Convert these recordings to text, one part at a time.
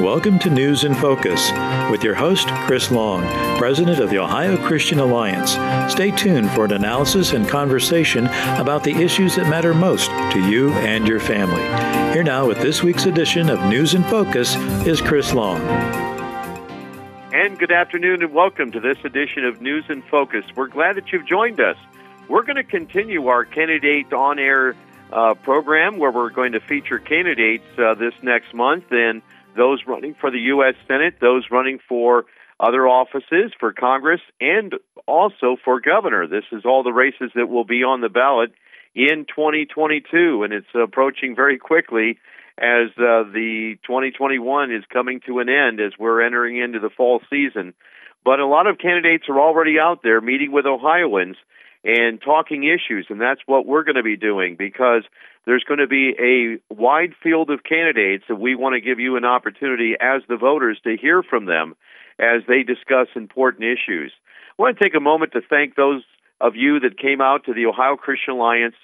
Welcome to News in Focus with your host, Chris Long, President of the Ohio Christian Alliance. Stay tuned for an analysis and conversation about the issues that matter most to you and your family. Here now with this week's edition of News in Focus is Chris Long. And good afternoon and welcome to this edition of News in Focus. We're glad that you've joined us. We're going to continue our candidate on air uh, program where we're going to feature candidates uh, this next month and those running for the U.S. Senate, those running for other offices, for Congress, and also for governor. This is all the races that will be on the ballot in 2022, and it's approaching very quickly as uh, the 2021 is coming to an end as we're entering into the fall season. But a lot of candidates are already out there meeting with Ohioans and talking issues, and that's what we're going to be doing because there's going to be a wide field of candidates, and we want to give you an opportunity as the voters to hear from them as they discuss important issues. I want to take a moment to thank those of you that came out to the Ohio Christian Alliance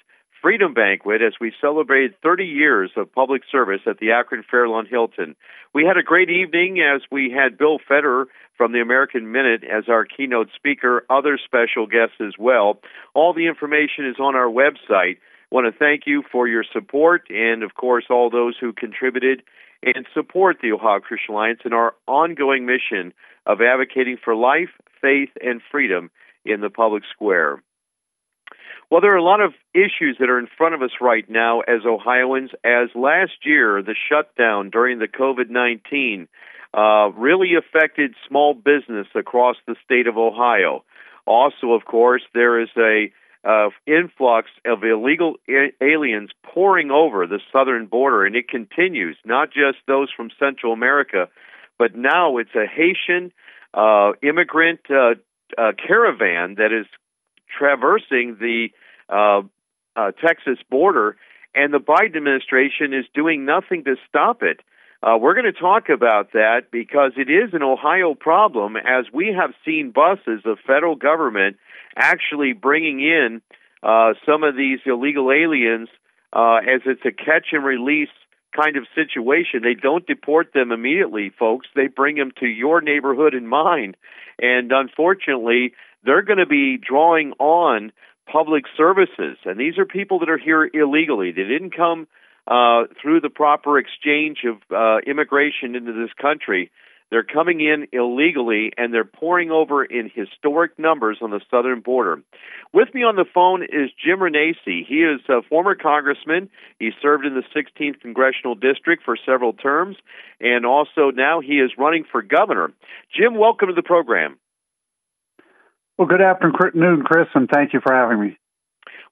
Freedom Banquet as we celebrated 30 years of public service at the Akron Fairlawn Hilton. We had a great evening as we had Bill Federer from the American Minute as our keynote speaker, other special guests as well. All the information is on our website. Want to thank you for your support and, of course, all those who contributed and support the Ohio Christian Alliance in our ongoing mission of advocating for life, faith, and freedom in the public square. Well, there are a lot of issues that are in front of us right now as Ohioans. As last year, the shutdown during the COVID 19 uh, really affected small business across the state of Ohio. Also, of course, there is a uh, influx of illegal a- aliens pouring over the southern border, and it continues. Not just those from Central America, but now it's a Haitian uh, immigrant uh, uh, caravan that is traversing the uh, uh, Texas border, and the Biden administration is doing nothing to stop it. Uh, we're going to talk about that because it is an Ohio problem, as we have seen buses of federal government actually bringing in uh, some of these illegal aliens uh, as it's a catch and release kind of situation. They don't deport them immediately, folks. They bring them to your neighborhood in mind. And unfortunately, they're going to be drawing on public services. And these are people that are here illegally. They didn't come uh, through the proper exchange of uh, immigration into this country. They're coming in illegally and they're pouring over in historic numbers on the southern border. With me on the phone is Jim Renacci. He is a former congressman. He served in the 16th congressional district for several terms, and also now he is running for governor. Jim, welcome to the program. Well, good afternoon, Chris, and thank you for having me.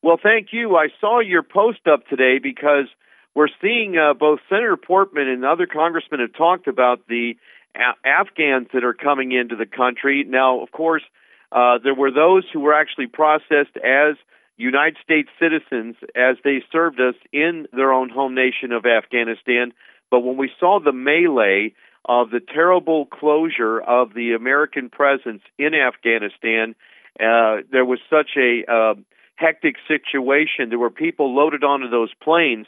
Well, thank you. I saw your post up today because we're seeing uh, both Senator Portman and other congressmen have talked about the a- Afghans that are coming into the country. Now, of course, uh, there were those who were actually processed as United States citizens as they served us in their own home nation of Afghanistan. But when we saw the melee of the terrible closure of the American presence in Afghanistan. Uh, there was such a uh, hectic situation. There were people loaded onto those planes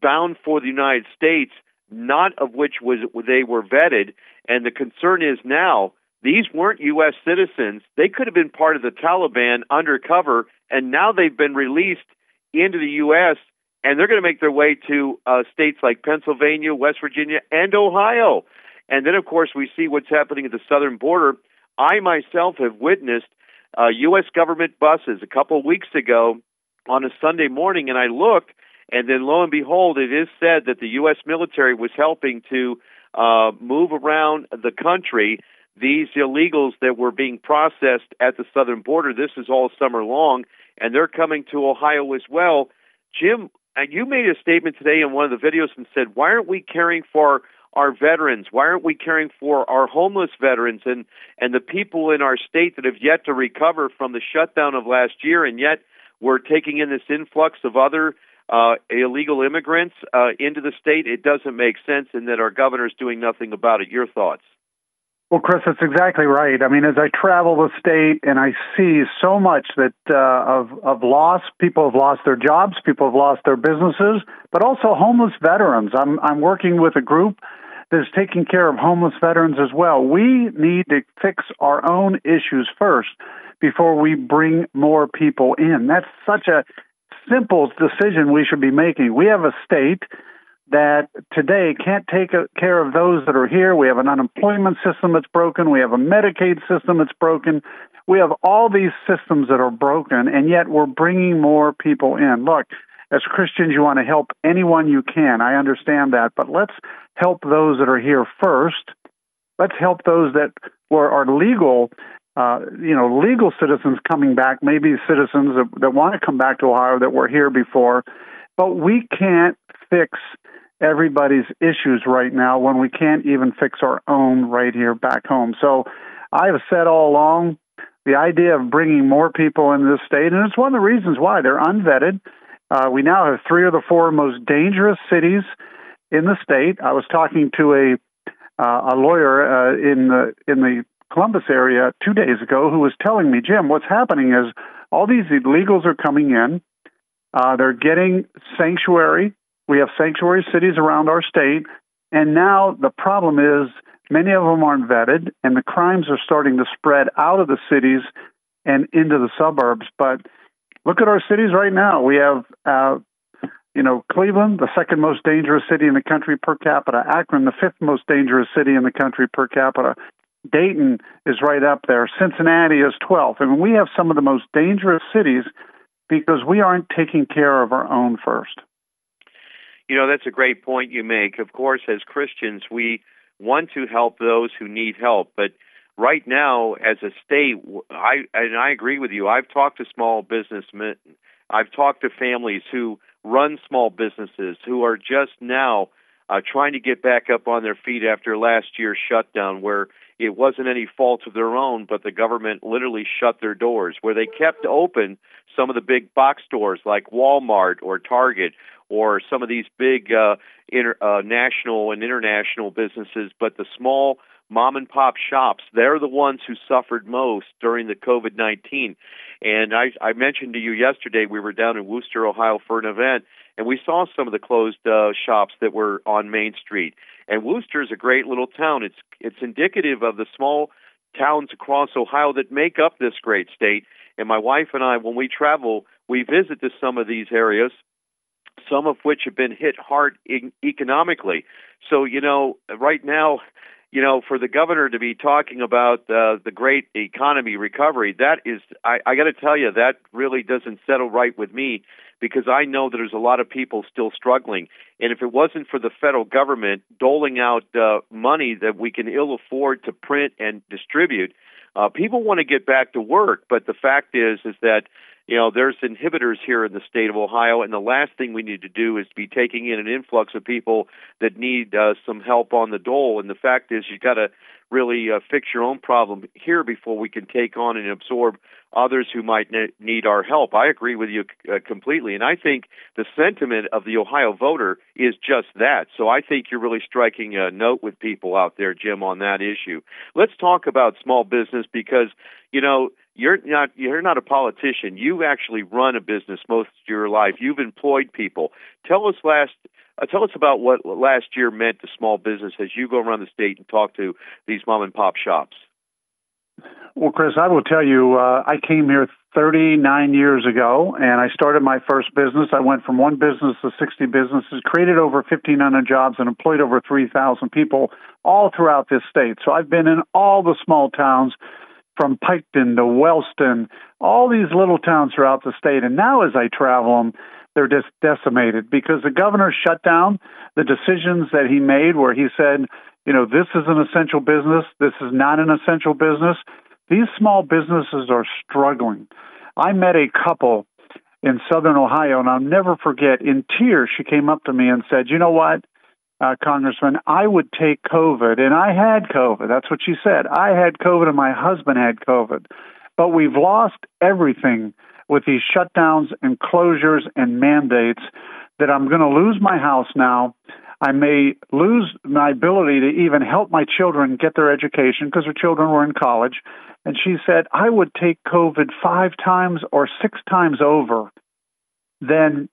bound for the United States, not of which was they were vetted. And the concern is now these weren't U.S. citizens. They could have been part of the Taliban undercover, and now they've been released into the U.S. And they're going to make their way to uh, states like Pennsylvania, West Virginia, and Ohio. And then, of course, we see what's happening at the southern border. I myself have witnessed uh, U.S. government buses a couple of weeks ago on a Sunday morning, and I looked, and then lo and behold, it is said that the U.S. military was helping to uh, move around the country these illegals that were being processed at the southern border. This is all summer long, and they're coming to Ohio as well. Jim, you made a statement today in one of the videos and said, "Why aren't we caring for our veterans? Why aren't we caring for our homeless veterans and and the people in our state that have yet to recover from the shutdown of last year, and yet we're taking in this influx of other uh, illegal immigrants uh, into the state? It doesn't make sense, and that our governor is doing nothing about it. Your thoughts? Well, Chris, that's exactly right. I mean, as I travel the state and I see so much that uh, of of loss, people have lost their jobs, people have lost their businesses, but also homeless veterans. I'm I'm working with a group that is taking care of homeless veterans as well. We need to fix our own issues first before we bring more people in. That's such a simple decision we should be making. We have a state that today can't take care of those that are here. We have an unemployment system that's broken. We have a Medicaid system that's broken. We have all these systems that are broken, and yet we're bringing more people in. Look, as Christians, you want to help anyone you can. I understand that, but let's help those that are here first. Let's help those that were are legal, uh, you know, legal citizens coming back, maybe citizens that, that want to come back to Ohio that were here before. But we can't fix everybody's issues right now when we can't even fix our own right here back home. So I've said all along the idea of bringing more people into this state, and it's one of the reasons why they're unvetted. Uh, we now have three of the four most dangerous cities in the state. I was talking to a uh, a lawyer uh, in the in the Columbus area two days ago who was telling me, Jim, what's happening is all these illegals are coming in. Uh, they're getting sanctuary. We have sanctuary cities around our state, and now the problem is many of them aren't vetted, and the crimes are starting to spread out of the cities and into the suburbs. But look at our cities right now. We have, uh, you know, Cleveland, the second most dangerous city in the country per capita. Akron, the fifth most dangerous city in the country per capita. Dayton is right up there. Cincinnati is 12th. I mean, we have some of the most dangerous cities because we aren't taking care of our own first. You know, that's a great point you make. Of course, as Christians, we want to help those who need help, but right now, as a state, I and I agree with you. I've talked to small businessmen, I've talked to families who run small businesses who are just now uh, trying to get back up on their feet after last year's shutdown, where it wasn't any fault of their own, but the government literally shut their doors, where they kept open some of the big box stores like Walmart or Target or some of these big uh, inter, uh, national and international businesses, but the small mom and pop shops, they're the ones who suffered most during the COVID 19. And I, I mentioned to you yesterday, we were down in Wooster, Ohio for an event, and we saw some of the closed uh, shops that were on Main Street. And Wooster is a great little town. It's it's indicative of the small towns across Ohio that make up this great state. And my wife and I, when we travel, we visit to some of these areas some of which have been hit hard economically. So, you know, right now, you know, for the governor to be talking about uh, the great economy recovery, that is, I, I got to tell you, that really doesn't settle right with me because I know that there's a lot of people still struggling. And if it wasn't for the federal government doling out uh, money that we can ill afford to print and distribute, uh, people want to get back to work. But the fact is, is that you know, there's inhibitors here in the state of Ohio, and the last thing we need to do is be taking in an influx of people that need uh, some help on the dole. And the fact is, you've got to really uh, fix your own problem here before we can take on and absorb others who might ne- need our help. I agree with you uh, completely, and I think the sentiment of the Ohio voter is just that. So I think you're really striking a note with people out there, Jim, on that issue. Let's talk about small business because you know you're not you're not a politician. You actually run a business most of your life. You've employed people. Tell us last uh, tell us about what last year meant to small business as you go around the state and talk to these mom and pop shops. Well, Chris, I will tell you, uh, I came here 39 years ago and I started my first business. I went from one business to 60 businesses, created over 1,500 jobs, and employed over 3,000 people all throughout this state. So I've been in all the small towns from Piketon to Wellston, all these little towns throughout the state. And now, as I travel them, they're just decimated because the governor shut down the decisions that he made, where he said, you know, this is an essential business, this is not an essential business. These small businesses are struggling. I met a couple in southern Ohio, and I'll never forget, in tears, she came up to me and said, You know what? uh, Congressman, I would take COVID, and I had COVID. That's what she said. I had COVID, and my husband had COVID. But we've lost everything with these shutdowns and closures and mandates that I'm going to lose my house now. I may lose my ability to even help my children get their education because her children were in college. And she said, I would take COVID five times or six times over than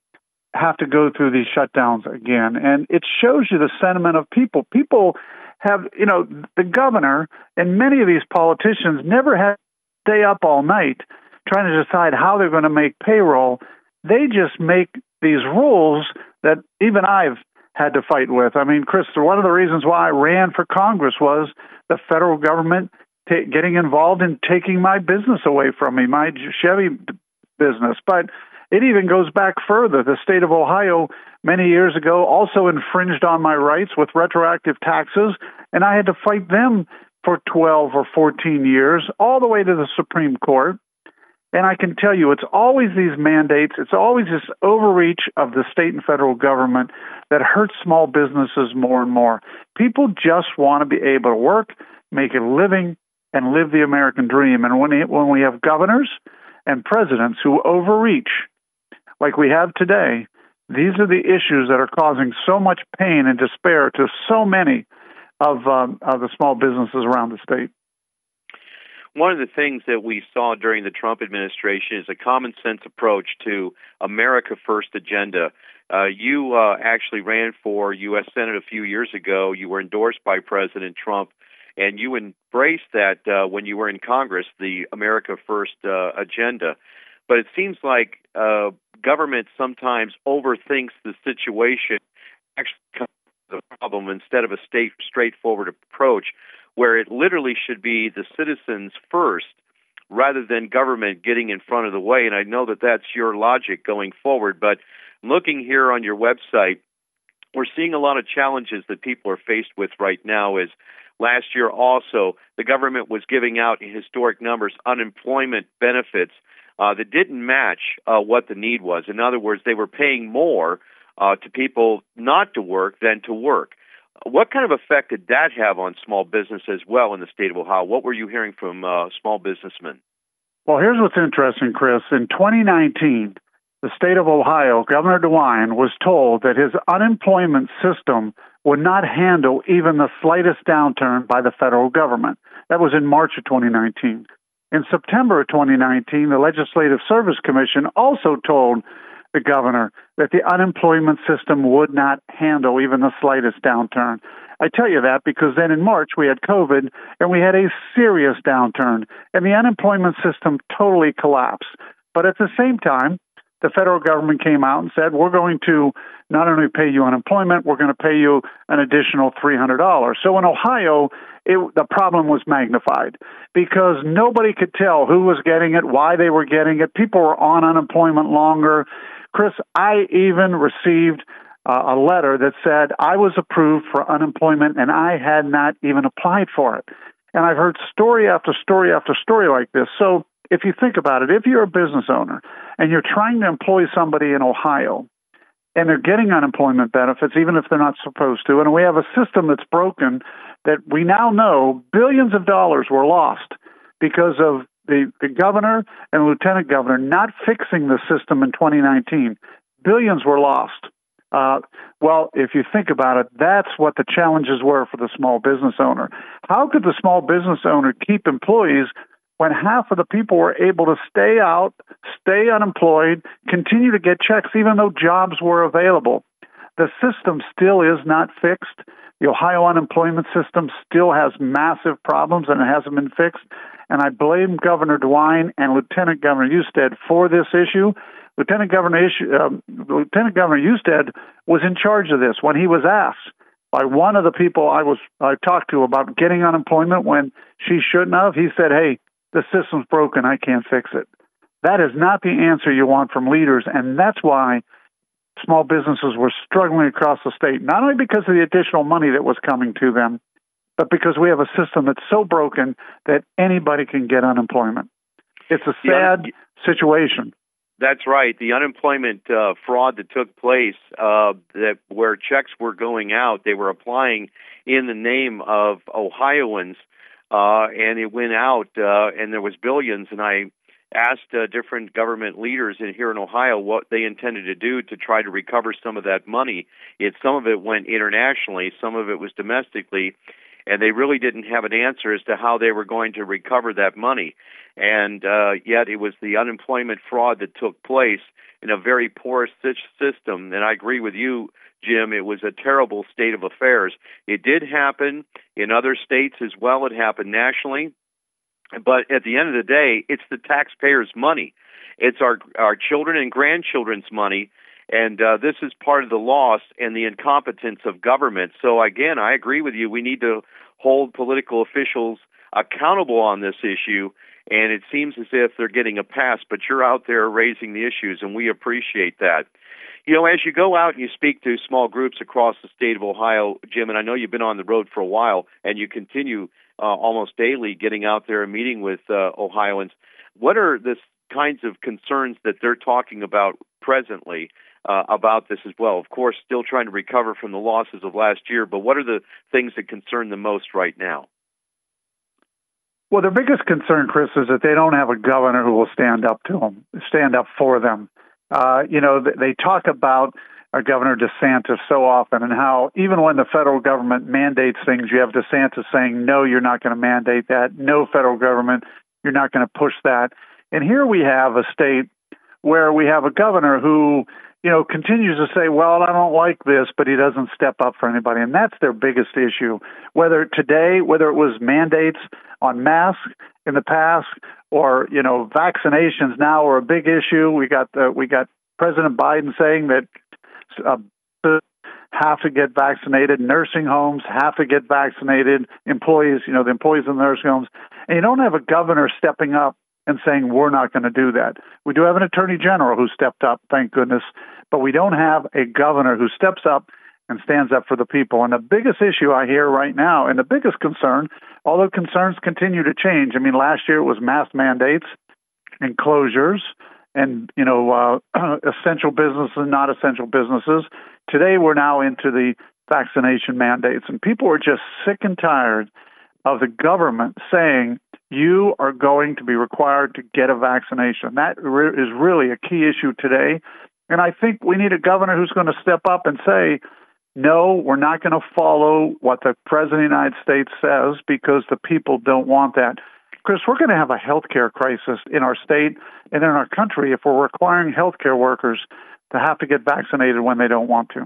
have to go through these shutdowns again. And it shows you the sentiment of people. People have, you know, the governor and many of these politicians never had to stay up all night trying to decide how they're going to make payroll. They just make these rules that even I've had to fight with. I mean, Chris, one of the reasons why I ran for Congress was the federal government t- getting involved in taking my business away from me, my Chevy business. But it even goes back further. The state of Ohio, many years ago, also infringed on my rights with retroactive taxes, and I had to fight them for 12 or 14 years, all the way to the Supreme Court. And I can tell you, it's always these mandates, it's always this overreach of the state and federal government that hurts small businesses more and more. People just want to be able to work, make a living, and live the American dream. And when, it, when we have governors and presidents who overreach, like we have today, these are the issues that are causing so much pain and despair to so many of, um, of the small businesses around the state. One of the things that we saw during the Trump administration is a common sense approach to America First agenda. Uh, you uh, actually ran for U.S. Senate a few years ago. You were endorsed by President Trump, and you embraced that uh, when you were in Congress, the America First uh, agenda. But it seems like uh, government sometimes overthinks the situation, actually the problem instead of a state straightforward approach where it literally should be the citizens first rather than government getting in front of the way. And I know that that's your logic going forward. But looking here on your website, we're seeing a lot of challenges that people are faced with right now. Is last year also the government was giving out in historic numbers unemployment benefits uh, that didn't match uh, what the need was. In other words, they were paying more uh, to people not to work than to work. What kind of effect did that have on small business as well in the state of Ohio? What were you hearing from uh, small businessmen? Well, here's what's interesting, Chris. In 2019, the state of Ohio, Governor DeWine was told that his unemployment system would not handle even the slightest downturn by the federal government. That was in March of 2019. In September of 2019, the Legislative Service Commission also told the governor that the unemployment system would not handle even the slightest downturn. I tell you that because then in March we had COVID and we had a serious downturn and the unemployment system totally collapsed. But at the same time, the federal government came out and said, we're going to not only pay you unemployment, we're going to pay you an additional $300. So in Ohio, it, the problem was magnified because nobody could tell who was getting it, why they were getting it. People were on unemployment longer. Chris, I even received uh, a letter that said I was approved for unemployment and I had not even applied for it. And I've heard story after story after story like this. So if you think about it, if you're a business owner and you're trying to employ somebody in Ohio and they're getting unemployment benefits, even if they're not supposed to, and we have a system that's broken that we now know billions of dollars were lost because of the, the governor and lieutenant governor not fixing the system in 2019. Billions were lost. Uh, well, if you think about it, that's what the challenges were for the small business owner. How could the small business owner keep employees when half of the people were able to stay out, stay unemployed, continue to get checks even though jobs were available? The system still is not fixed. The Ohio unemployment system still has massive problems and it hasn't been fixed. And I blame Governor DeWine and Lieutenant Governor Husted for this issue. Lieutenant Governor, um, Lieutenant Governor Husted was in charge of this when he was asked by one of the people I was I talked to about getting unemployment when she shouldn't have. He said, "Hey, the system's broken. I can't fix it." That is not the answer you want from leaders, and that's why small businesses were struggling across the state. Not only because of the additional money that was coming to them, but because we have a system that's so broken that anybody can get unemployment. It's a sad situation. That's right. The unemployment uh, fraud that took place, uh, that where checks were going out, they were applying in the name of Ohioans, uh, and it went out, uh, and there was billions. And I asked uh, different government leaders in here in Ohio what they intended to do to try to recover some of that money. It some of it went internationally, some of it was domestically, and they really didn't have an answer as to how they were going to recover that money. And uh, yet, it was the unemployment fraud that took place in a very poor system. And I agree with you, Jim. It was a terrible state of affairs. It did happen in other states as well. It happened nationally. But at the end of the day, it's the taxpayers' money. It's our our children and grandchildren's money, and uh, this is part of the loss and the incompetence of government. So again, I agree with you. We need to hold political officials accountable on this issue and it seems as if they're getting a pass, but you're out there raising the issues, and we appreciate that. You know, as you go out and you speak to small groups across the state of Ohio, Jim, and I know you've been on the road for a while, and you continue uh, almost daily getting out there and meeting with uh, Ohioans. What are the kinds of concerns that they're talking about presently uh, about this as well? Of course, still trying to recover from the losses of last year, but what are the things that concern them most right now? Well, their biggest concern, Chris, is that they don't have a governor who will stand up to them, stand up for them. Uh, you know, they talk about uh, Governor DeSantis so often and how even when the federal government mandates things, you have DeSantis saying, no, you're not going to mandate that. No, federal government, you're not going to push that. And here we have a state where we have a governor who you know, continues to say, well, I don't like this, but he doesn't step up for anybody. And that's their biggest issue. Whether today, whether it was mandates on masks in the past or, you know, vaccinations now are a big issue. We got, the, we got President Biden saying that uh, have to get vaccinated, nursing homes have to get vaccinated, employees, you know, the employees in the nursing homes. And you don't have a governor stepping up and saying we're not going to do that. We do have an attorney general who stepped up, thank goodness, but we don't have a governor who steps up and stands up for the people. And the biggest issue I hear right now, and the biggest concern, although concerns continue to change. I mean, last year it was mask mandates and closures, and you know, uh, essential businesses and not essential businesses. Today we're now into the vaccination mandates, and people are just sick and tired of the government saying you are going to be required to get a vaccination. That is really a key issue today. And I think we need a governor who's going to step up and say, no, we're not going to follow what the President of the United States says because the people don't want that. Chris, we're going to have a health care crisis in our state and in our country if we're requiring health care workers to have to get vaccinated when they don't want to.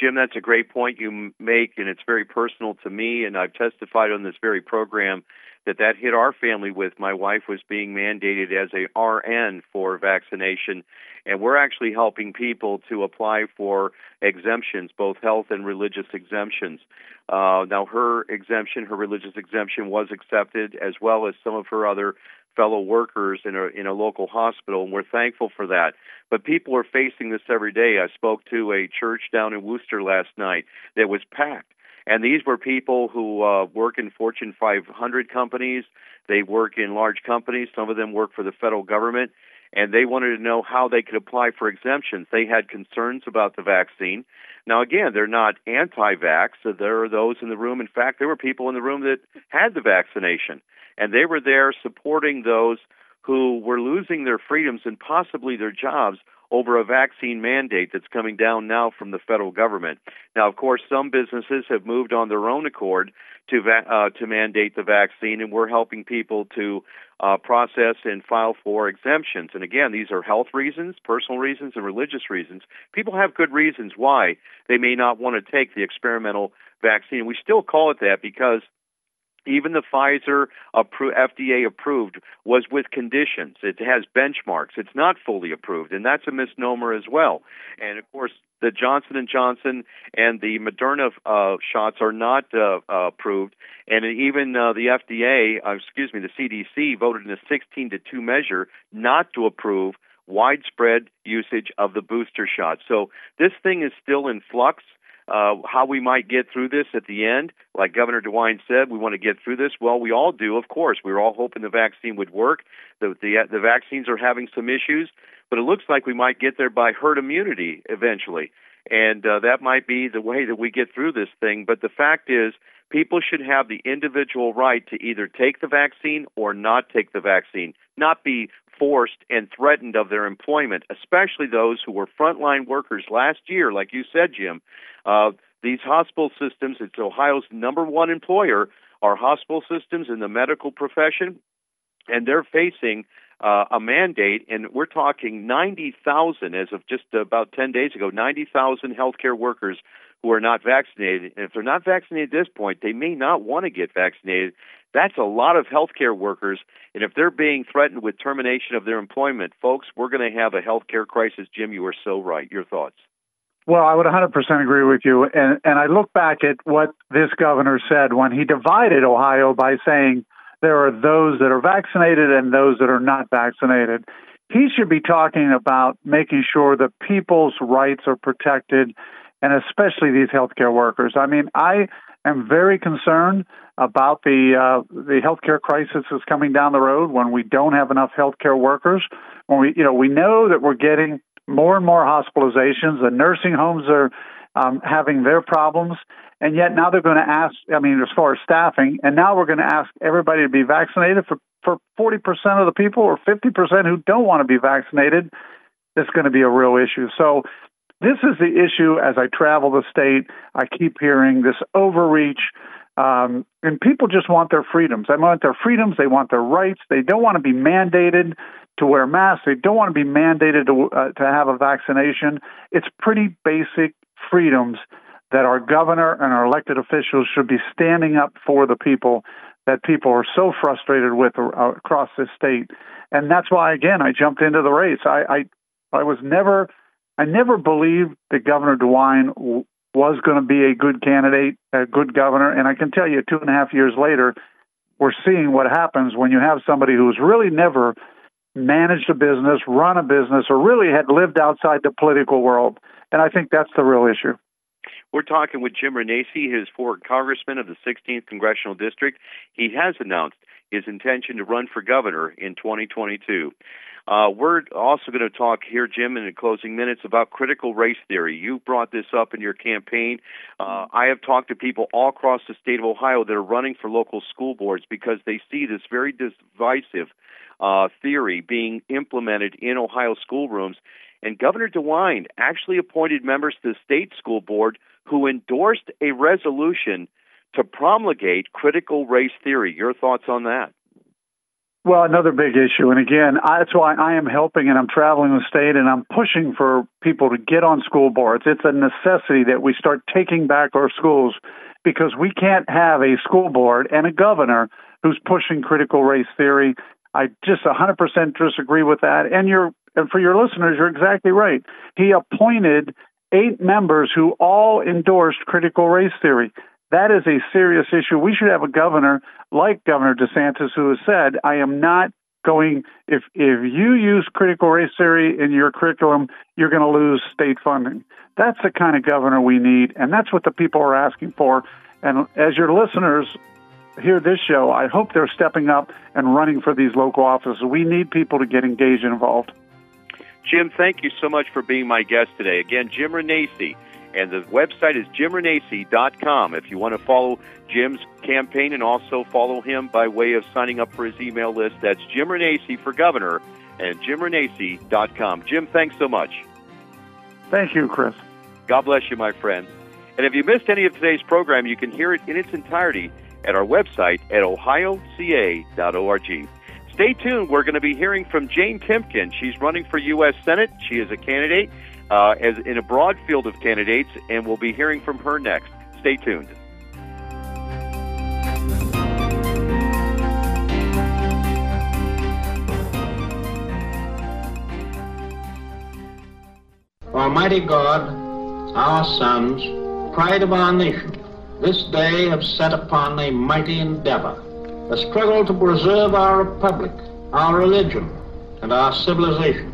Jim, that's a great point you make, and it's very personal to me. And I've testified on this very program that that hit our family with. My wife was being mandated as a RN for vaccination and we're actually helping people to apply for exemptions both health and religious exemptions. Uh, now her exemption her religious exemption was accepted as well as some of her other fellow workers in a in a local hospital and we're thankful for that. But people are facing this every day. I spoke to a church down in Wooster last night that was packed and these were people who uh, work in Fortune 500 companies. They work in large companies. Some of them work for the federal government. And they wanted to know how they could apply for exemptions. They had concerns about the vaccine. Now, again, they're not anti vax. So there are those in the room. In fact, there were people in the room that had the vaccination. And they were there supporting those who were losing their freedoms and possibly their jobs over a vaccine mandate that's coming down now from the federal government. Now, of course, some businesses have moved on their own accord to va- uh, to mandate the vaccine, and we're helping people to uh, process and file for exemptions. And again, these are health reasons, personal reasons, and religious reasons. People have good reasons why they may not want to take the experimental vaccine. We still call it that because even the Pfizer appro- FDA approved was with conditions. It has benchmarks. It's not fully approved, and that's a misnomer as well. And of course, the Johnson and Johnson and the Moderna uh, shots are not uh, uh, approved, and even uh, the FDA, uh, excuse me, the CDC voted in a 16 to two measure not to approve widespread usage of the booster shot. So this thing is still in flux uh, how we might get through this at the end. Like Governor DeWine said, we want to get through this. Well, we all do, of course. We were all hoping the vaccine would work. The, the, the vaccines are having some issues, but it looks like we might get there by herd immunity eventually. And uh, that might be the way that we get through this thing. But the fact is, people should have the individual right to either take the vaccine or not take the vaccine, not be forced and threatened of their employment, especially those who were frontline workers last year, like you said, Jim. Uh, these hospital systems, it's Ohio's number one employer, are hospital systems in the medical profession, and they're facing uh, a mandate, and we're talking 90,000 as of just about 10 days ago, 90,000 healthcare workers who are not vaccinated. And if they're not vaccinated at this point, they may not want to get vaccinated. That's a lot of healthcare workers. And if they're being threatened with termination of their employment, folks, we're going to have a healthcare crisis. Jim, you are so right. Your thoughts? Well, I would 100% agree with you. And, and I look back at what this governor said when he divided Ohio by saying there are those that are vaccinated and those that are not vaccinated. He should be talking about making sure that people's rights are protected, and especially these healthcare workers. I mean, I am very concerned about the uh, the healthcare crisis that's coming down the road when we don't have enough healthcare workers. When we, you know, we know that we're getting more and more hospitalizations. The nursing homes are um, having their problems, and yet now they're going to ask. I mean, as far as staffing, and now we're going to ask everybody to be vaccinated for for forty percent of the people or fifty percent who don't want to be vaccinated. It's going to be a real issue. So. This is the issue as I travel the state. I keep hearing this overreach, um, and people just want their freedoms. They want their freedoms. They want their rights. They don't want to be mandated to wear masks. They don't want to be mandated to uh, to have a vaccination. It's pretty basic freedoms that our governor and our elected officials should be standing up for the people that people are so frustrated with across this state. And that's why again I jumped into the race. I I, I was never I never believed that Governor DeWine w- was going to be a good candidate, a good governor. And I can tell you, two and a half years later, we're seeing what happens when you have somebody who's really never managed a business, run a business, or really had lived outside the political world. And I think that's the real issue. We're talking with Jim Renacci, his former congressman of the 16th congressional district. He has announced his intention to run for governor in 2022. Uh, we're also going to talk here, Jim, in the closing minutes about critical race theory. You brought this up in your campaign. Uh, I have talked to people all across the state of Ohio that are running for local school boards because they see this very divisive uh, theory being implemented in Ohio schoolrooms. And Governor DeWine actually appointed members to the state school board who endorsed a resolution to promulgate critical race theory. Your thoughts on that? Well, another big issue, and again, I, that's why I am helping and I'm traveling the state and I'm pushing for people to get on school boards. It's a necessity that we start taking back our schools because we can't have a school board and a governor who's pushing critical race theory I just 100% disagree with that. And you're, and for your listeners, you're exactly right. He appointed eight members who all endorsed critical race theory. That is a serious issue. We should have a governor like Governor DeSantis who has said, I am not going if if you use critical race theory in your curriculum, you're going to lose state funding. That's the kind of governor we need, and that's what the people are asking for. And as your listeners hear this show, I hope they're stepping up and running for these local offices. We need people to get engaged and involved. Jim, thank you so much for being my guest today. Again, Jim Renacci, and the website is jimrenacci.com if you want to follow Jim's campaign and also follow him by way of signing up for his email list. That's Jim Renacci for governor and jimrenacci.com. Jim, thanks so much. Thank you, Chris. God bless you, my friend. And if you missed any of today's program, you can hear it in its entirety at our website at ohioca.org. Stay tuned. We're going to be hearing from Jane Timken. She's running for U.S. Senate. She is a candidate uh, as in a broad field of candidates, and we'll be hearing from her next. Stay tuned. Almighty God, our sons, pride of our nation, this day have set upon a mighty endeavor, a struggle to preserve our republic, our religion, and our civilization,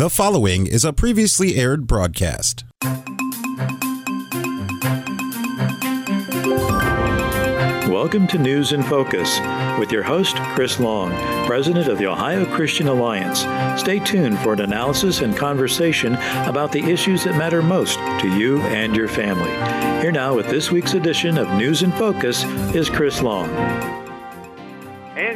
The following is a previously aired broadcast. Welcome to News in Focus with your host, Chris Long, President of the Ohio Christian Alliance. Stay tuned for an analysis and conversation about the issues that matter most to you and your family. Here now with this week's edition of News in Focus is Chris Long.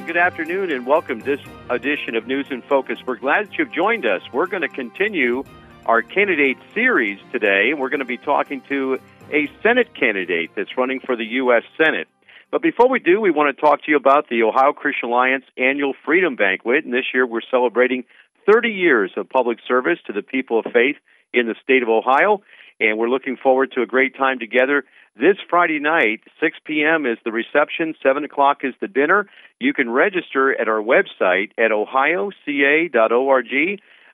And good afternoon, and welcome to this edition of News in Focus. We're glad that you've joined us. We're going to continue our candidate series today. We're going to be talking to a Senate candidate that's running for the U.S. Senate. But before we do, we want to talk to you about the Ohio Christian Alliance annual Freedom Banquet. And this year we're celebrating 30 years of public service to the people of faith in the state of Ohio. And we're looking forward to a great time together. This Friday night, 6 p.m. is the reception, 7 o'clock is the dinner. You can register at our website at ohioca.org.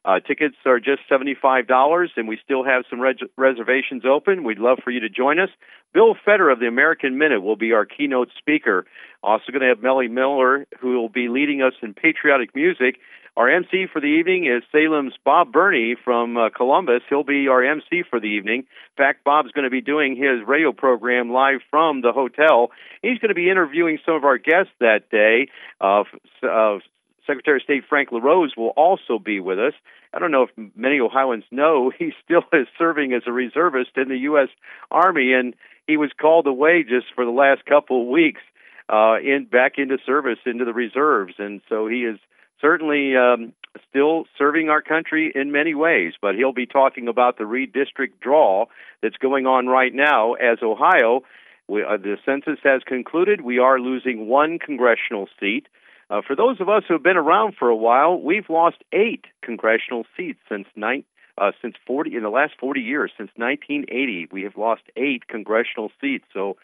Uh, tickets are just $75, and we still have some reg- reservations open. We'd love for you to join us. Bill Feder of the American Minute will be our keynote speaker. Also, going to have Melly Miller, who will be leading us in patriotic music. Our MC for the evening is Salem's Bob Burney from uh, Columbus. He'll be our MC for the evening. In fact, Bob's going to be doing his radio program live from the hotel. He's going to be interviewing some of our guests that day. Uh, uh, Secretary of State Frank LaRose will also be with us. I don't know if many Ohioans know he still is serving as a reservist in the U.S. Army, and he was called away just for the last couple of weeks uh, in back into service into the reserves, and so he is certainly um, still serving our country in many ways. But he'll be talking about the redistrict draw that's going on right now as Ohio. We, uh, the census has concluded. We are losing one congressional seat. Uh, for those of us who have been around for a while, we've lost eight congressional seats since nine, uh, since 40 in the last 40 years. Since 1980, we have lost eight congressional seats. So,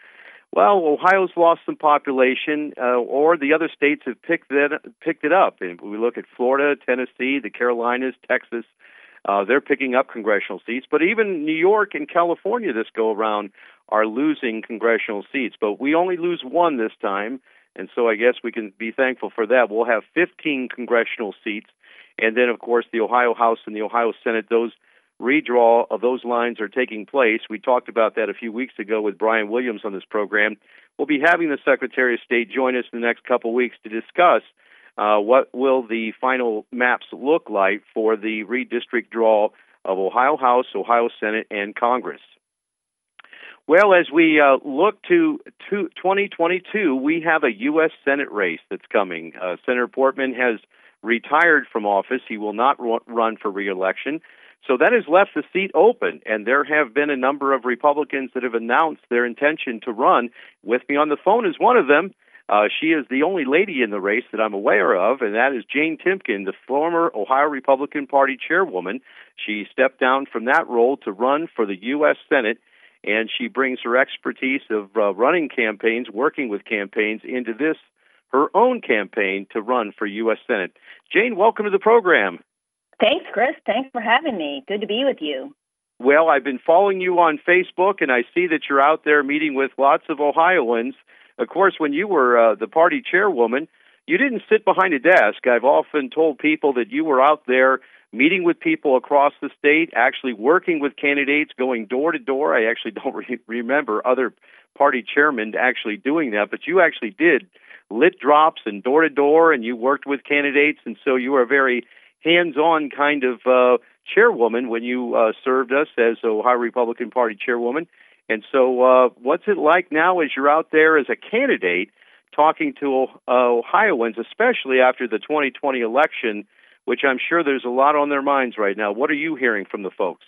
well, Ohio's lost some population, uh, or the other states have picked that picked it up. And we look at Florida, Tennessee, the Carolinas, Texas. Uh, they're picking up congressional seats, but even New York and California this go around are losing congressional seats. But we only lose one this time. And so I guess we can be thankful for that. We'll have 15 congressional seats. And then, of course, the Ohio House and the Ohio Senate, those redraw of those lines are taking place. We talked about that a few weeks ago with Brian Williams on this program. We'll be having the Secretary of State join us in the next couple weeks to discuss uh, what will the final maps look like for the redistrict draw of Ohio House, Ohio Senate, and Congress. Well, as we uh, look to, to 2022, we have a U.S. Senate race that's coming. Uh, Senator Portman has retired from office. He will not run for reelection. So that has left the seat open, and there have been a number of Republicans that have announced their intention to run. With me on the phone is one of them. Uh, she is the only lady in the race that I'm aware of, and that is Jane Timken, the former Ohio Republican Party chairwoman. She stepped down from that role to run for the U.S. Senate and she brings her expertise of uh, running campaigns, working with campaigns, into this her own campaign to run for U.S. Senate. Jane, welcome to the program. Thanks, Chris. Thanks for having me. Good to be with you. Well, I've been following you on Facebook, and I see that you're out there meeting with lots of Ohioans. Of course, when you were uh, the party chairwoman, you didn't sit behind a desk. I've often told people that you were out there meeting with people across the state, actually working with candidates, going door to door. I actually don't re- remember other party chairmen actually doing that, but you actually did lit drops and door to door, and you worked with candidates, and so you were a very hands-on kind of uh, chairwoman when you uh, served us as Ohio Republican Party chairwoman. And so, uh, what's it like now as you're out there as a candidate talking to uh, Ohioans, especially after the 2020 election, which I'm sure there's a lot on their minds right now? What are you hearing from the folks?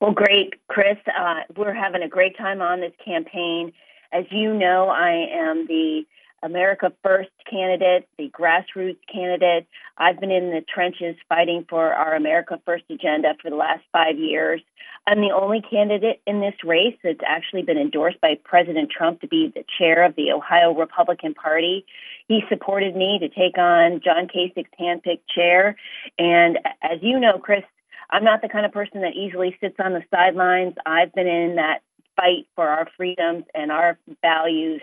Well, great, Chris. Uh, we're having a great time on this campaign. As you know, I am the America First candidate, the grassroots candidate. I've been in the trenches fighting for our America First agenda for the last five years. I'm the only candidate in this race that's actually been endorsed by President Trump to be the chair of the Ohio Republican Party. He supported me to take on John Kasich's handpicked chair. And as you know, Chris, I'm not the kind of person that easily sits on the sidelines. I've been in that fight for our freedoms and our values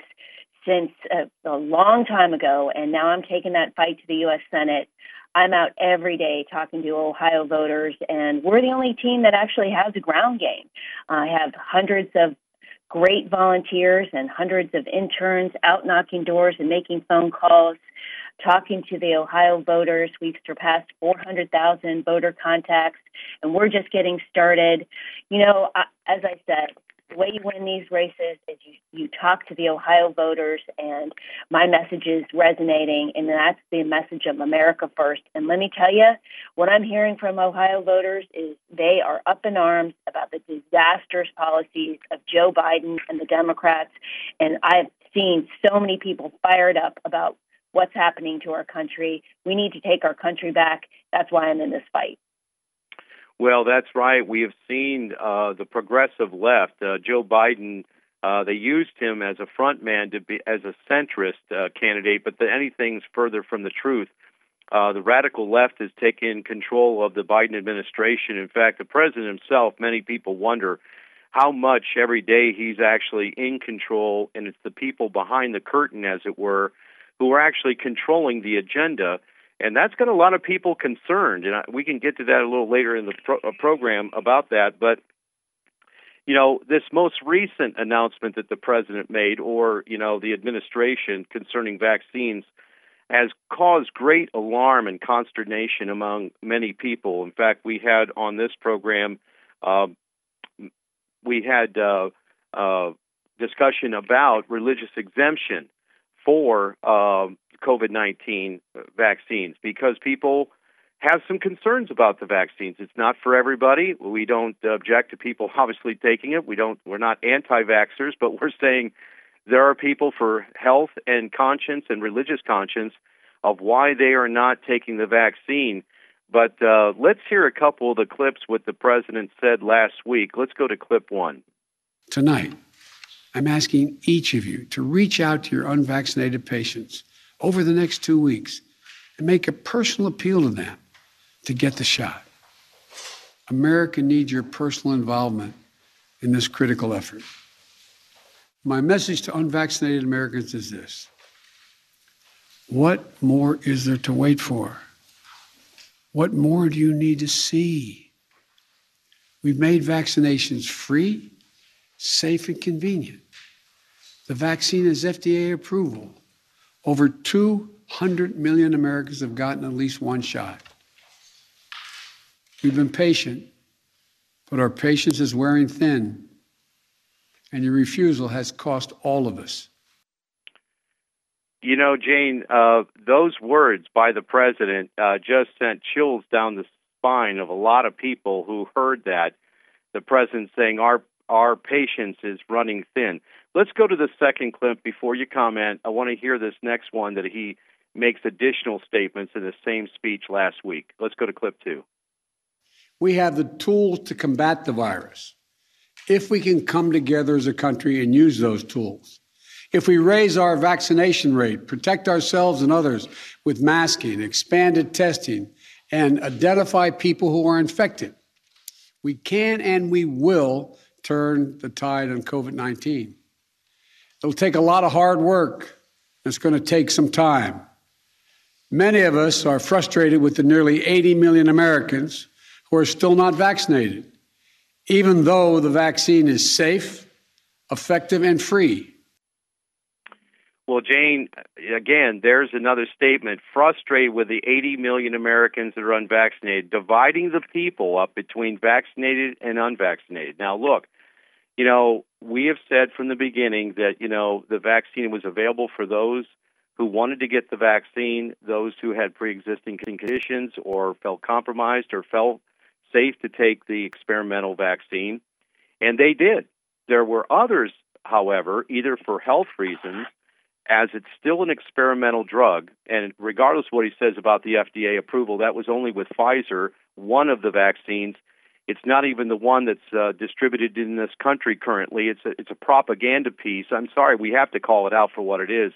since a, a long time ago, and now I'm taking that fight to the U.S. Senate. I'm out every day talking to Ohio voters, and we're the only team that actually has a ground game. I have hundreds of great volunteers and hundreds of interns out knocking doors and making phone calls, talking to the Ohio voters. We've surpassed 400,000 voter contacts, and we're just getting started. You know, as I said, the way you win these races is you, you talk to the Ohio voters, and my message is resonating, and that's the message of America First. And let me tell you, what I'm hearing from Ohio voters is they are up in arms about the disastrous policies of Joe Biden and the Democrats. And I've seen so many people fired up about what's happening to our country. We need to take our country back. That's why I'm in this fight. Well, that's right. We have seen uh, the progressive left. Uh, Joe Biden, uh, they used him as a front man to be as a centrist uh, candidate, but the, anything's further from the truth. Uh, the radical left has taken control of the Biden administration. In fact, the president himself, many people wonder how much every day he's actually in control, and it's the people behind the curtain, as it were, who are actually controlling the agenda and that's got a lot of people concerned. And we can get to that a little later in the pro- uh, program about that. But you know, this most recent announcement that the president made, or you know, the administration concerning vaccines, has caused great alarm and consternation among many people. In fact, we had on this program, uh, we had uh, uh, discussion about religious exemption for uh, COVID 19 vaccines because people have some concerns about the vaccines. It's not for everybody. We don't object to people obviously taking it. We don't we're not anti-vaxxers, but we're saying there are people for health and conscience and religious conscience of why they are not taking the vaccine. But uh, let's hear a couple of the clips what the president said last week. Let's go to clip one. Tonight, I'm asking each of you to reach out to your unvaccinated patients over the next two weeks and make a personal appeal to them to get the shot. America needs your personal involvement in this critical effort. My message to unvaccinated Americans is this What more is there to wait for? What more do you need to see? We've made vaccinations free, safe, and convenient. The vaccine has FDA approval. Over 200 million Americans have gotten at least one shot. We've been patient, but our patience is wearing thin, and your refusal has cost all of us. You know, Jane, uh, those words by the president uh, just sent chills down the spine of a lot of people who heard that. The president saying our our patience is running thin. Let's go to the second clip before you comment. I want to hear this next one that he makes additional statements in the same speech last week. Let's go to clip two. We have the tools to combat the virus if we can come together as a country and use those tools. If we raise our vaccination rate, protect ourselves and others with masking, expanded testing, and identify people who are infected, we can and we will turn the tide on COVID 19. It'll take a lot of hard work. It's going to take some time. Many of us are frustrated with the nearly 80 million Americans who are still not vaccinated, even though the vaccine is safe, effective, and free. Well, Jane, again, there's another statement frustrated with the 80 million Americans that are unvaccinated, dividing the people up between vaccinated and unvaccinated. Now, look, you know, we have said from the beginning that, you know, the vaccine was available for those who wanted to get the vaccine, those who had pre existing conditions or felt compromised or felt safe to take the experimental vaccine. And they did. There were others, however, either for health reasons as it's still an experimental drug, and regardless of what he says about the FDA approval, that was only with Pfizer, one of the vaccines. It's not even the one that's uh, distributed in this country currently. It's a, it's a propaganda piece. I'm sorry, we have to call it out for what it is.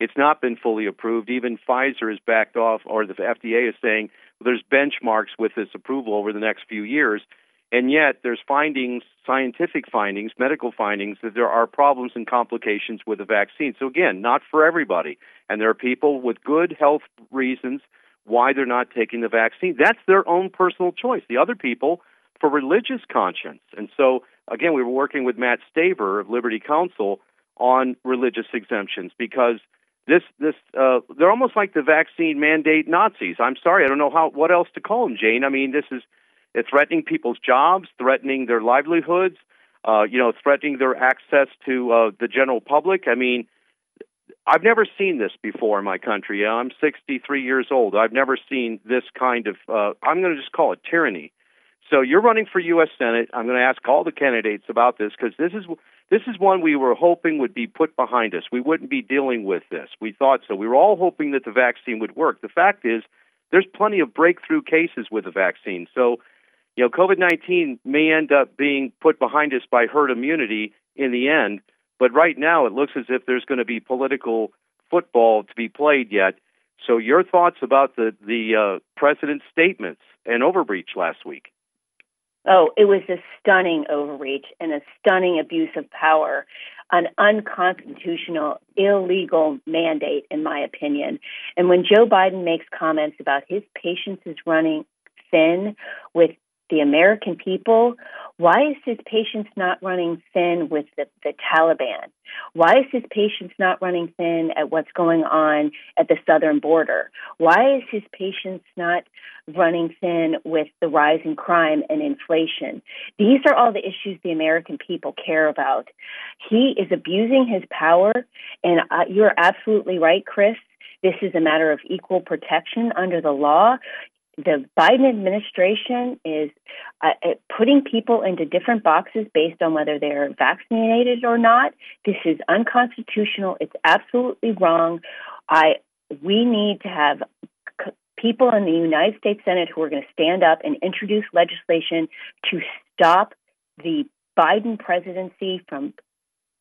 It's not been fully approved. Even Pfizer has backed off, or the FDA is saying well, there's benchmarks with this approval over the next few years. And yet, there's findings, scientific findings, medical findings, that there are problems and complications with the vaccine. So, again, not for everybody. And there are people with good health reasons why they're not taking the vaccine. That's their own personal choice. The other people, for religious conscience. And so, again, we were working with Matt Staver of Liberty Counsel on religious exemptions because this this uh, they're almost like the vaccine mandate Nazis. I'm sorry, I don't know how what else to call them, Jane. I mean, this is it's threatening people's jobs, threatening their livelihoods, uh, you know, threatening their access to uh, the general public. I mean, I've never seen this before in my country. I'm 63 years old. I've never seen this kind of, uh, I'm going to just call it tyranny. So you're running for U.S. Senate. I'm going to ask all the candidates about this because this is this is one we were hoping would be put behind us. We wouldn't be dealing with this. We thought so. We were all hoping that the vaccine would work. The fact is, there's plenty of breakthrough cases with the vaccine. So you know, COVID 19 may end up being put behind us by herd immunity in the end, but right now it looks as if there's going to be political football to be played yet. So, your thoughts about the, the uh, president's statements and overreach last week? Oh, it was a stunning overreach and a stunning abuse of power, an unconstitutional, illegal mandate, in my opinion. And when Joe Biden makes comments about his patience is running thin with the American people, why is his patience not running thin with the, the Taliban? Why is his patience not running thin at what's going on at the southern border? Why is his patience not running thin with the rise in crime and inflation? These are all the issues the American people care about. He is abusing his power, and uh, you're absolutely right, Chris. This is a matter of equal protection under the law the Biden administration is uh, uh, putting people into different boxes based on whether they're vaccinated or not. This is unconstitutional. It's absolutely wrong. I we need to have c- people in the United States Senate who are going to stand up and introduce legislation to stop the Biden presidency from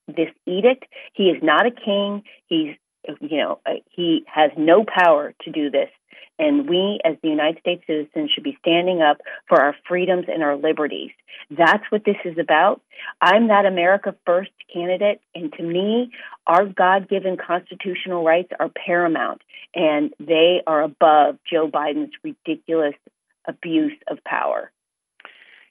this edict. He is not a king. He's you know uh, he has no power to do this and we, as the United States citizens, should be standing up for our freedoms and our liberties. That's what this is about. I'm that America First candidate, and to me, our God given constitutional rights are paramount, and they are above Joe Biden's ridiculous abuse of power.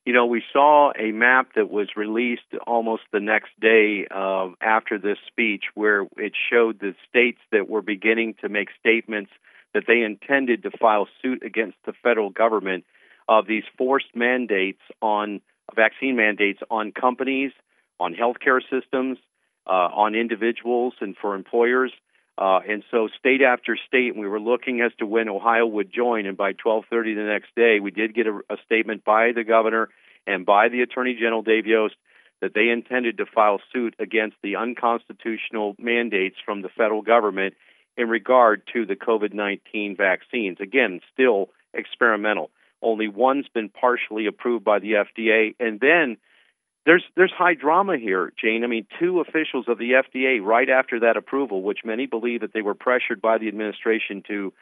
You know, we saw a map that was released almost the next day uh, after this speech where it showed the states that were beginning to make statements that they intended to file suit against the federal government of these forced mandates on vaccine mandates on companies, on healthcare systems, uh, on individuals, and for employers. Uh, and so, state after state, we were looking as to when Ohio would join. And by 12:30 the next day, we did get a, a statement by the governor and by the Attorney General Dave Yost that they intended to file suit against the unconstitutional mandates from the federal government in regard to the COVID 19 vaccines. Again, still experimental. Only one's been partially approved by the FDA. And then there's there's high drama here, Jane. I mean, two officials of the FDA right after that approval, which many believe that they were pressured by the administration to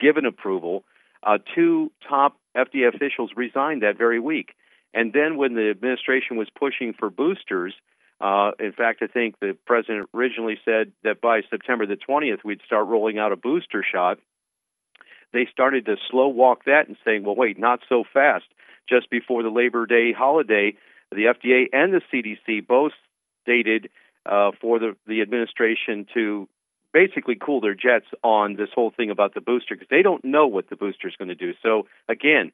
give an approval, uh, two top FDA officials resigned that very week. And then when the administration was pushing for boosters, uh, in fact, I think the president originally said that by September the 20th we'd start rolling out a booster shot. they started to slow walk that and saying, well, wait, not so fast. Just before the Labor Day holiday, the FDA and the CDC both stated uh, for the, the administration to basically cool their jets on this whole thing about the booster because they don't know what the booster is going to do. So, again,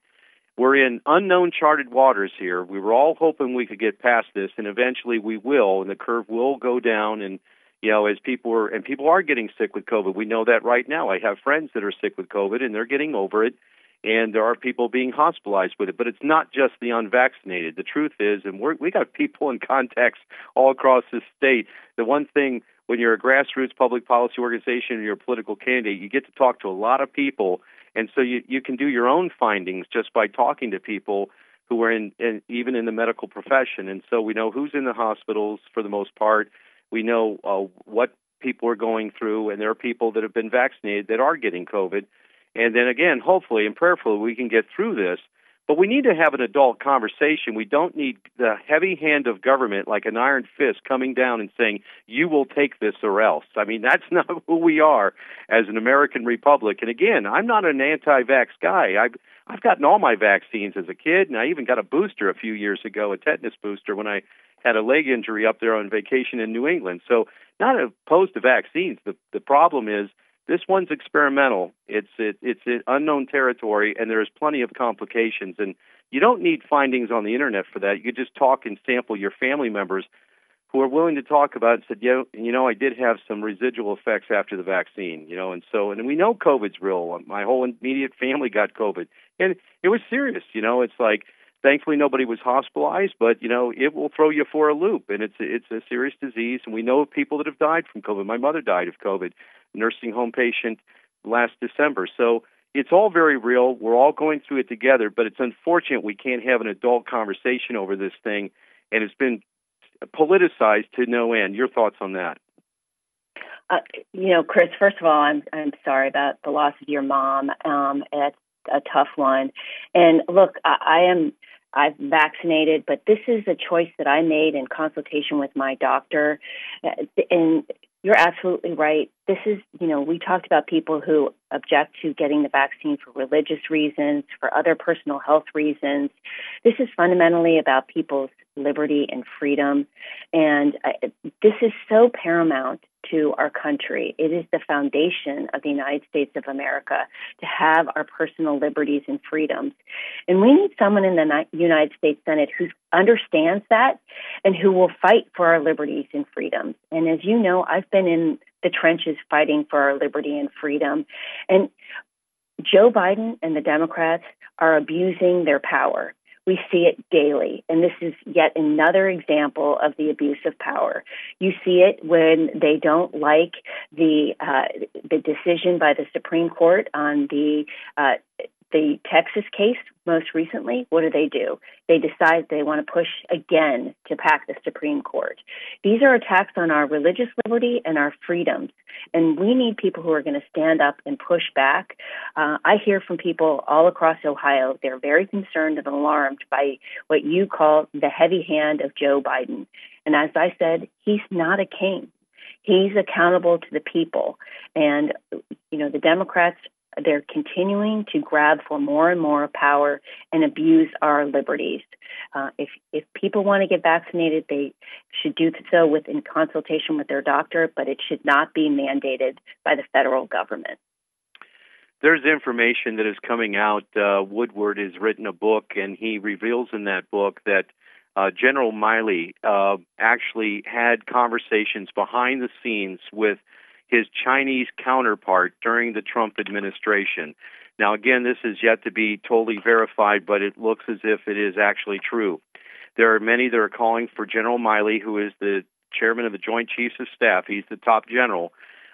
we're in unknown charted waters here. We were all hoping we could get past this, and eventually we will, and the curve will go down. And you know, as people are and people are getting sick with COVID, we know that right now. I have friends that are sick with COVID, and they're getting over it. And there are people being hospitalized with it, but it's not just the unvaccinated. The truth is, and we're, we got people in contacts all across the state. The one thing when you're a grassroots public policy organization or you're a political candidate, you get to talk to a lot of people and so you, you can do your own findings just by talking to people who are in, in even in the medical profession. And so we know who's in the hospitals for the most part. We know uh, what people are going through, and there are people that have been vaccinated that are getting COVID. And then again, hopefully and prayerfully, we can get through this. But we need to have an adult conversation. We don't need the heavy hand of government like an iron fist coming down and saying, you will take this or else. I mean, that's not who we are as an American republic. And again, I'm not an anti vax guy. I've, I've gotten all my vaccines as a kid, and I even got a booster a few years ago, a tetanus booster, when I had a leg injury up there on vacation in New England. So, not opposed to vaccines. The, the problem is, this one's experimental. It's it, it's unknown territory, and there's plenty of complications. And you don't need findings on the internet for that. You just talk and sample your family members who are willing to talk about it and said, yeah, you know, I did have some residual effects after the vaccine, you know, and so and we know COVID's real. My whole immediate family got COVID, and it was serious. You know, it's like thankfully nobody was hospitalized, but you know, it will throw you for a loop, and it's it's a serious disease, and we know of people that have died from COVID. My mother died of COVID nursing home patient last December. So it's all very real. We're all going through it together, but it's unfortunate we can't have an adult conversation over this thing, and it's been politicized to no end. Your thoughts on that? Uh, you know, Chris. First of all, I'm I'm sorry about the loss of your mom. Um, it's a tough one, and look, I, I am I've vaccinated, but this is a choice that I made in consultation with my doctor. Uh, and you're absolutely right. This is, you know, we talked about people who object to getting the vaccine for religious reasons, for other personal health reasons. This is fundamentally about people's liberty and freedom. And this is so paramount to our country. It is the foundation of the United States of America to have our personal liberties and freedoms. And we need someone in the United States Senate who understands that and who will fight for our liberties and freedoms. And as you know, I've been in the trenches fighting for our liberty and freedom. And Joe Biden and the Democrats are abusing their power. We see it daily. And this is yet another example of the abuse of power. You see it when they don't like the uh, the decision by the Supreme Court on the uh, the Texas case most recently, what do they do? They decide they want to push again to pack the Supreme Court. These are attacks on our religious liberty and our freedoms, and we need people who are going to stand up and push back. Uh, I hear from people all across Ohio. They're very concerned and alarmed by what you call the heavy hand of Joe Biden. And as I said, he's not a king. He's accountable to the people. And, you know, the Democrats they're continuing to grab for more and more power and abuse our liberties. Uh, if if people want to get vaccinated, they should do so with in consultation with their doctor, but it should not be mandated by the federal government. There's information that is coming out. Uh, Woodward has written a book, and he reveals in that book that uh, General Milley uh, actually had conversations behind the scenes with his Chinese counterpart during the Trump administration. Now, again, this is yet to be totally verified, but it looks as if it is actually true. There are many that are calling for General Milley, who is the chairman of the Joint Chiefs of Staff. He's the top general.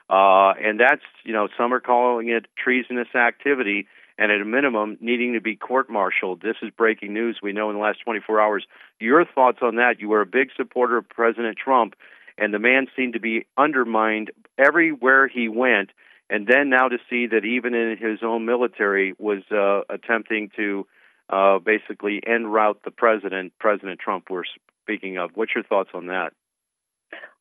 Uh, and that's, you know, some are calling it treasonous activity and at a minimum needing to be court martialed. This is breaking news we know in the last 24 hours. Your thoughts on that? You were a big supporter of President Trump and the man seemed to be undermined everywhere he went. And then now to see that even in his own military was uh, attempting to uh, basically end route the president, President Trump, we're speaking of. What's your thoughts on that?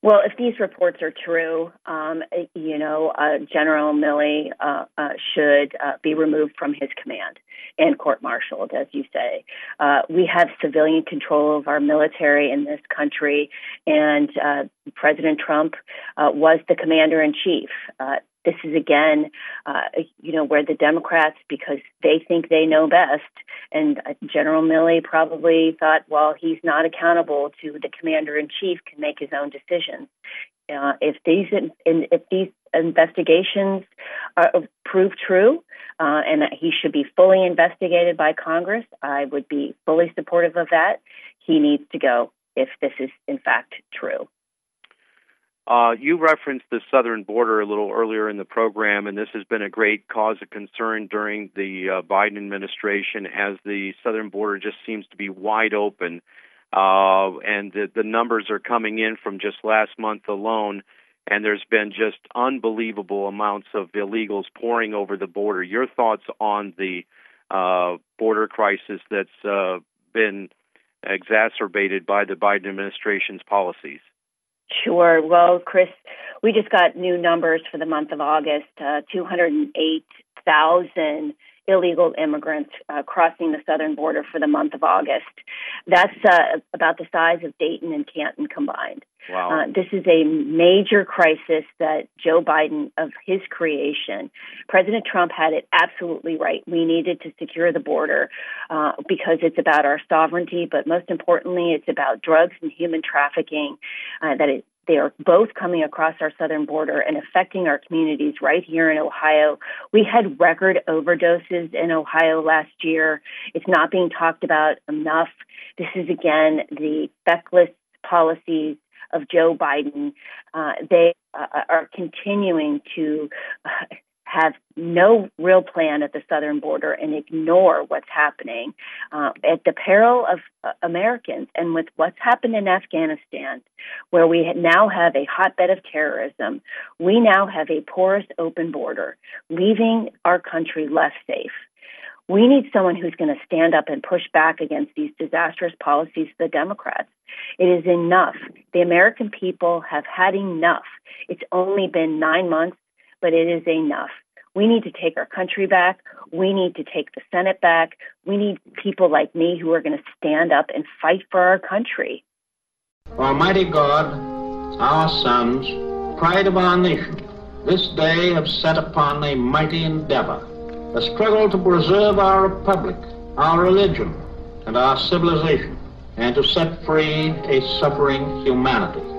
Well, if these reports are true, um, you know, uh, General Milley uh, uh, should uh, be removed from his command and court-martialed, as you say. Uh, we have civilian control of our military in this country, and uh, President Trump was the commander in chief this is again, uh, you know, where the Democrats, because they think they know best, and uh, General Milley probably thought, well, he's not accountable to the commander in chief, can make his own decisions. Uh, if these if these investigations are, prove true, uh, and that he should be fully investigated by Congress, I would be fully supportive of that. He needs to go if this is in fact true. Uh, you referenced the southern border a little earlier in the program, and this has been a great cause of concern during the uh, Biden administration as the southern border just seems to be wide open. Uh, and the, the numbers are coming in from just last month alone, and there's been just unbelievable amounts of illegals pouring over the border. Your thoughts on the uh, border crisis that's uh, been exacerbated by the Biden administration's policies? Sure. Well, Chris, we just got new numbers for the month of August uh, 208,000 illegal immigrants uh, crossing the southern border for the month of August. That's uh, about the size of Dayton and Canton combined. Wow. Uh, this is a major crisis that Joe Biden, of his creation, President Trump had it absolutely right. We needed to secure the border uh, because it's about our sovereignty, but most importantly, it's about drugs and human trafficking. Uh, that it, they are both coming across our southern border and affecting our communities right here in Ohio. We had record overdoses in Ohio last year. It's not being talked about enough. This is again the feckless policies of Joe Biden. Uh, they uh, are continuing to uh, have no real plan at the southern border and ignore what's happening uh, at the peril of uh, Americans. And with what's happened in Afghanistan, where we now have a hotbed of terrorism, we now have a porous open border, leaving our country less safe. We need someone who's going to stand up and push back against these disastrous policies of the Democrats. It is enough. The American people have had enough. It's only been nine months, but it is enough. We need to take our country back. We need to take the Senate back. We need people like me who are going to stand up and fight for our country. Almighty God, our sons, pride of our nation, this day have set upon a mighty endeavor a struggle to preserve our republic, our religion, and our civilization, and to set free a suffering humanity.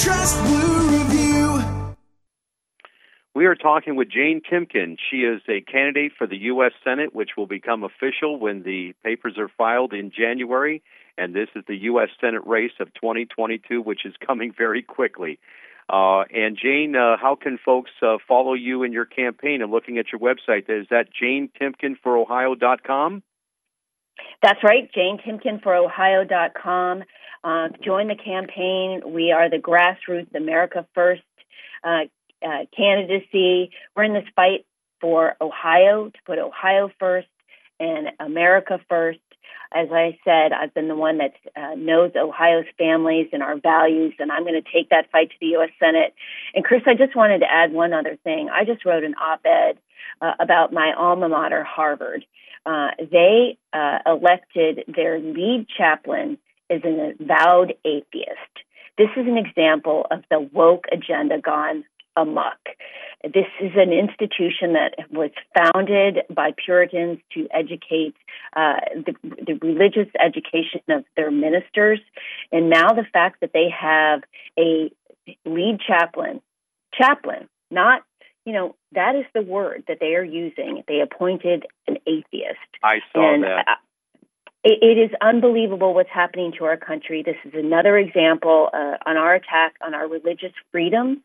Trust Blue Review. We are talking with Jane Timken. She is a candidate for the U.S. Senate, which will become official when the papers are filed in January. And this is the U.S. Senate race of 2022, which is coming very quickly. Uh, and Jane, uh, how can folks uh, follow you in your campaign and looking at your website? Is that janetimkenforohio.com? That's right, janetimkenforohio.com. Uh, join the campaign. We are the grassroots America First uh, uh, candidacy. We're in this fight for Ohio to put Ohio first and America first. As I said, I've been the one that uh, knows Ohio's families and our values, and I'm going to take that fight to the U.S. Senate. And Chris, I just wanted to add one other thing. I just wrote an op-ed uh, about my alma mater, Harvard. Uh, they uh, elected their lead chaplain as an avowed atheist. This is an example of the woke agenda gone amok. This is an institution that was founded by Puritans to educate uh, the, the religious education of their ministers. And now the fact that they have a lead chaplain, chaplain, not you know, that is the word that they are using. They appointed an atheist. I saw and that it is unbelievable what's happening to our country. This is another example uh, on our attack on our religious freedoms.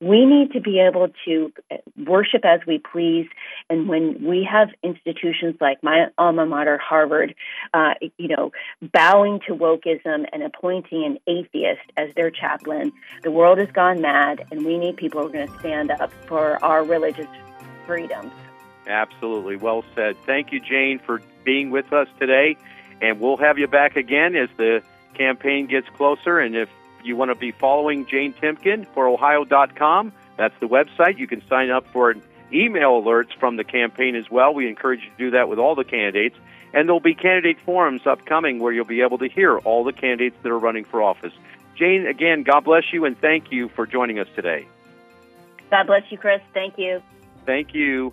We need to be able to uh, worship as we please. And when we have institutions like my alma mater, Harvard, uh, you know, bowing to wokeism and appointing an atheist as their chaplain, the world has gone mad, and we need people who are going to stand up for our religious freedoms. Absolutely. Well said. Thank you, Jane, for being with us today. And we'll have you back again as the campaign gets closer. And if you want to be following Jane Timken for Ohio.com, that's the website. You can sign up for email alerts from the campaign as well. We encourage you to do that with all the candidates. And there'll be candidate forums upcoming where you'll be able to hear all the candidates that are running for office. Jane, again, God bless you and thank you for joining us today. God bless you, Chris. Thank you. Thank you.